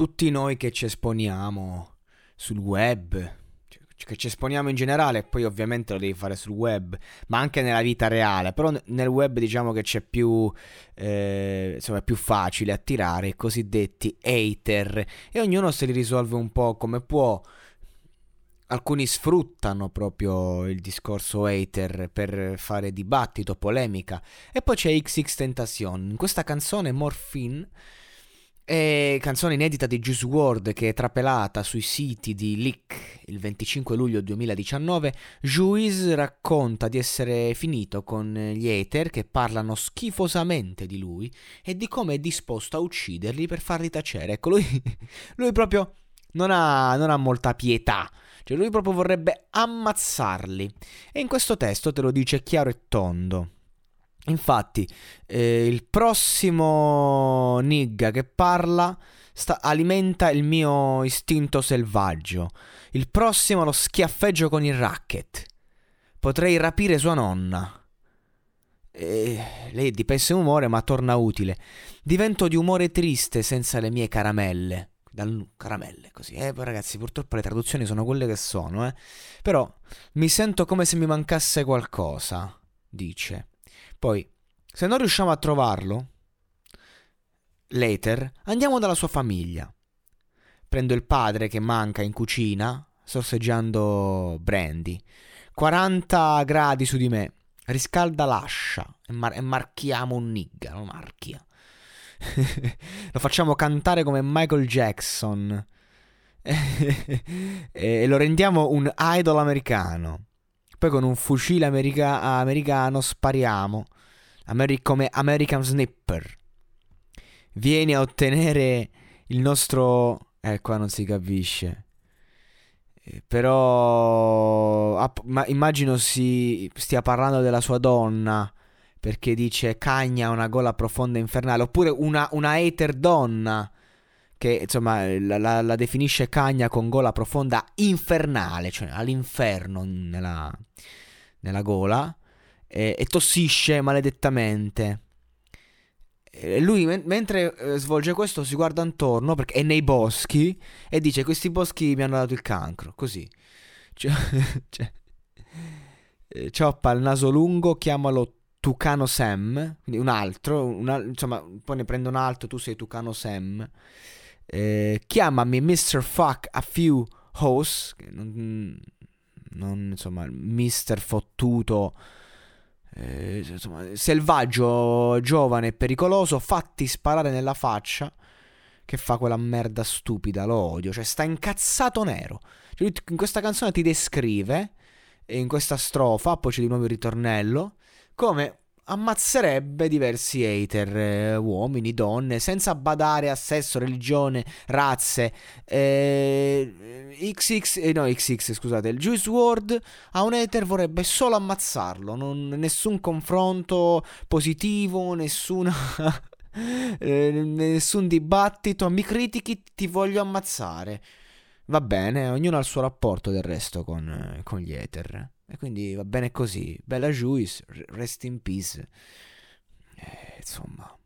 Tutti noi che ci esponiamo sul web, cioè, che ci esponiamo in generale, poi ovviamente lo devi fare sul web, ma anche nella vita reale, però nel web diciamo che c'è più, eh, insomma, è più facile attirare i cosiddetti hater e ognuno se li risolve un po' come può. Alcuni sfruttano proprio il discorso hater per fare dibattito, polemica. E poi c'è XX Tentacion. In questa canzone Morphine è canzone inedita di Juice WRLD che è trapelata sui siti di Leak il 25 luglio 2019. Juice racconta di essere finito con gli hater che parlano schifosamente di lui e di come è disposto a ucciderli per farli tacere. Ecco, lui, lui proprio non ha, non ha molta pietà. Cioè, lui proprio vorrebbe ammazzarli. E in questo testo te lo dice chiaro e tondo. Infatti, eh, il prossimo nigga che parla sta- alimenta il mio istinto selvaggio. Il prossimo lo schiaffeggio con il racket. Potrei rapire sua nonna. E lei è di pessimo umore, ma torna utile. Divento di umore triste senza le mie caramelle. Dal, caramelle, così. Eh, ragazzi, purtroppo le traduzioni sono quelle che sono, eh. Però mi sento come se mi mancasse qualcosa, dice. Poi, se non riusciamo a trovarlo, later, andiamo dalla sua famiglia. Prendo il padre che manca in cucina, sorseggiando brandy. 40 gradi su di me. Riscalda l'ascia e, mar- e marchiamo un nigga, lo marchia. lo facciamo cantare come Michael Jackson. e lo rendiamo un idol americano. Poi con un fucile america- americano spariamo. Ameri- come American Snipper. Vieni a ottenere il nostro... Eh, qua non si capisce. Eh, Però app- ma immagino si stia parlando della sua donna perché dice cagna una gola profonda infernale oppure una, una hater donna che insomma la, la- la definisce cagna con gola profonda infernale cioè all'inferno nella, nella gola e, e tossisce maledettamente. E lui men- mentre eh, svolge questo si guarda intorno perché è nei boschi e dice questi boschi mi hanno dato il cancro così. Cioè, cioè, eh, cioppa il naso lungo chiamalo Tucano Sam un altro un insomma poi ne prende un altro tu sei Tucano Sam eh, chiamami Mr. Fuck a few hoes non, non insomma Mr. Fottuto eh, insomma, selvaggio, giovane e pericoloso, fatti sparare nella faccia. Che fa quella merda stupida, lo odio. Cioè, sta incazzato nero. Cioè, in questa canzone ti descrive, in questa strofa, poi c'è di nuovo il ritornello, come ammazzerebbe diversi hater, eh, uomini, donne, senza badare a sesso, religione, razze. Eh, XX, eh, no, XX, scusate, il Juice WRLD a un hater vorrebbe solo ammazzarlo, non- nessun confronto positivo, nessuna... eh, nessun dibattito, mi critichi, ti voglio ammazzare. Va bene, ognuno ha il suo rapporto del resto con, eh, con gli hater. E quindi va bene così. Bella Juice, rest in peace. insomma,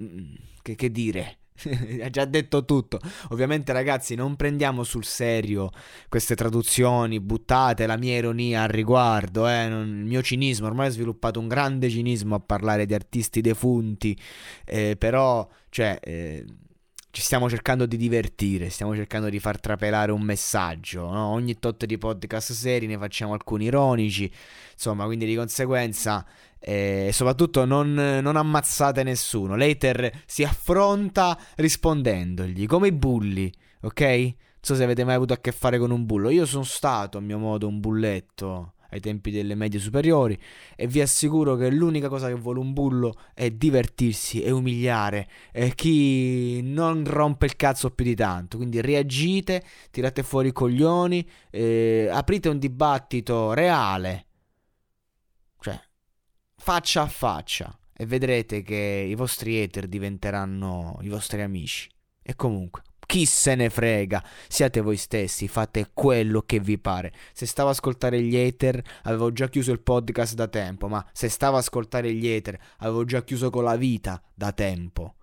mm, che, che dire? ha già detto tutto. Ovviamente, ragazzi, non prendiamo sul serio queste traduzioni buttate, la mia ironia al riguardo. Eh? Non, il mio cinismo, ormai ho sviluppato un grande cinismo a parlare di artisti defunti. Eh, però, cioè. Eh, ci stiamo cercando di divertire, stiamo cercando di far trapelare un messaggio. No? Ogni tot di podcast seri ne facciamo alcuni ironici. Insomma, quindi di conseguenza e soprattutto non, non, ammazzate nessuno. Later si affronta rispondendogli, come i bulli, ok? Non so se avete mai avuto a che fare con un bullo. Io sono stato a mio modo un bulletto ai tempi delle medie superiori e vi assicuro che l'unica cosa che vuole un bullo è divertirsi e umiliare e chi non rompe il cazzo più di tanto. Quindi reagite, tirate fuori i coglioni, eh, aprite un dibattito reale. Cioè, faccia a faccia e vedrete che i vostri hater diventeranno i vostri amici. E comunque, chi se ne frega? Siate voi stessi, fate quello che vi pare. Se stavo a ascoltare gli hater, avevo già chiuso il podcast da tempo, ma se stavo a ascoltare gli hater, avevo già chiuso con la vita da tempo.